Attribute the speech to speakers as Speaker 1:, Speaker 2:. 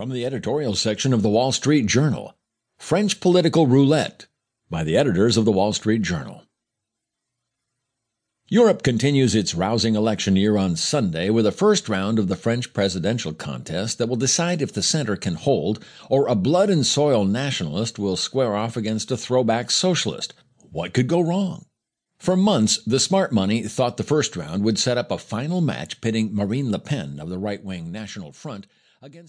Speaker 1: From the editorial section of the Wall Street Journal French Political Roulette by the editors of the Wall Street Journal. Europe continues its rousing election year on Sunday with a first round of the French presidential contest that will decide if the center can hold or a blood and soil nationalist will square off against a throwback socialist. What could go wrong? For months, the smart money thought the first round would set up a final match pitting Marine Le Pen of the right wing National Front against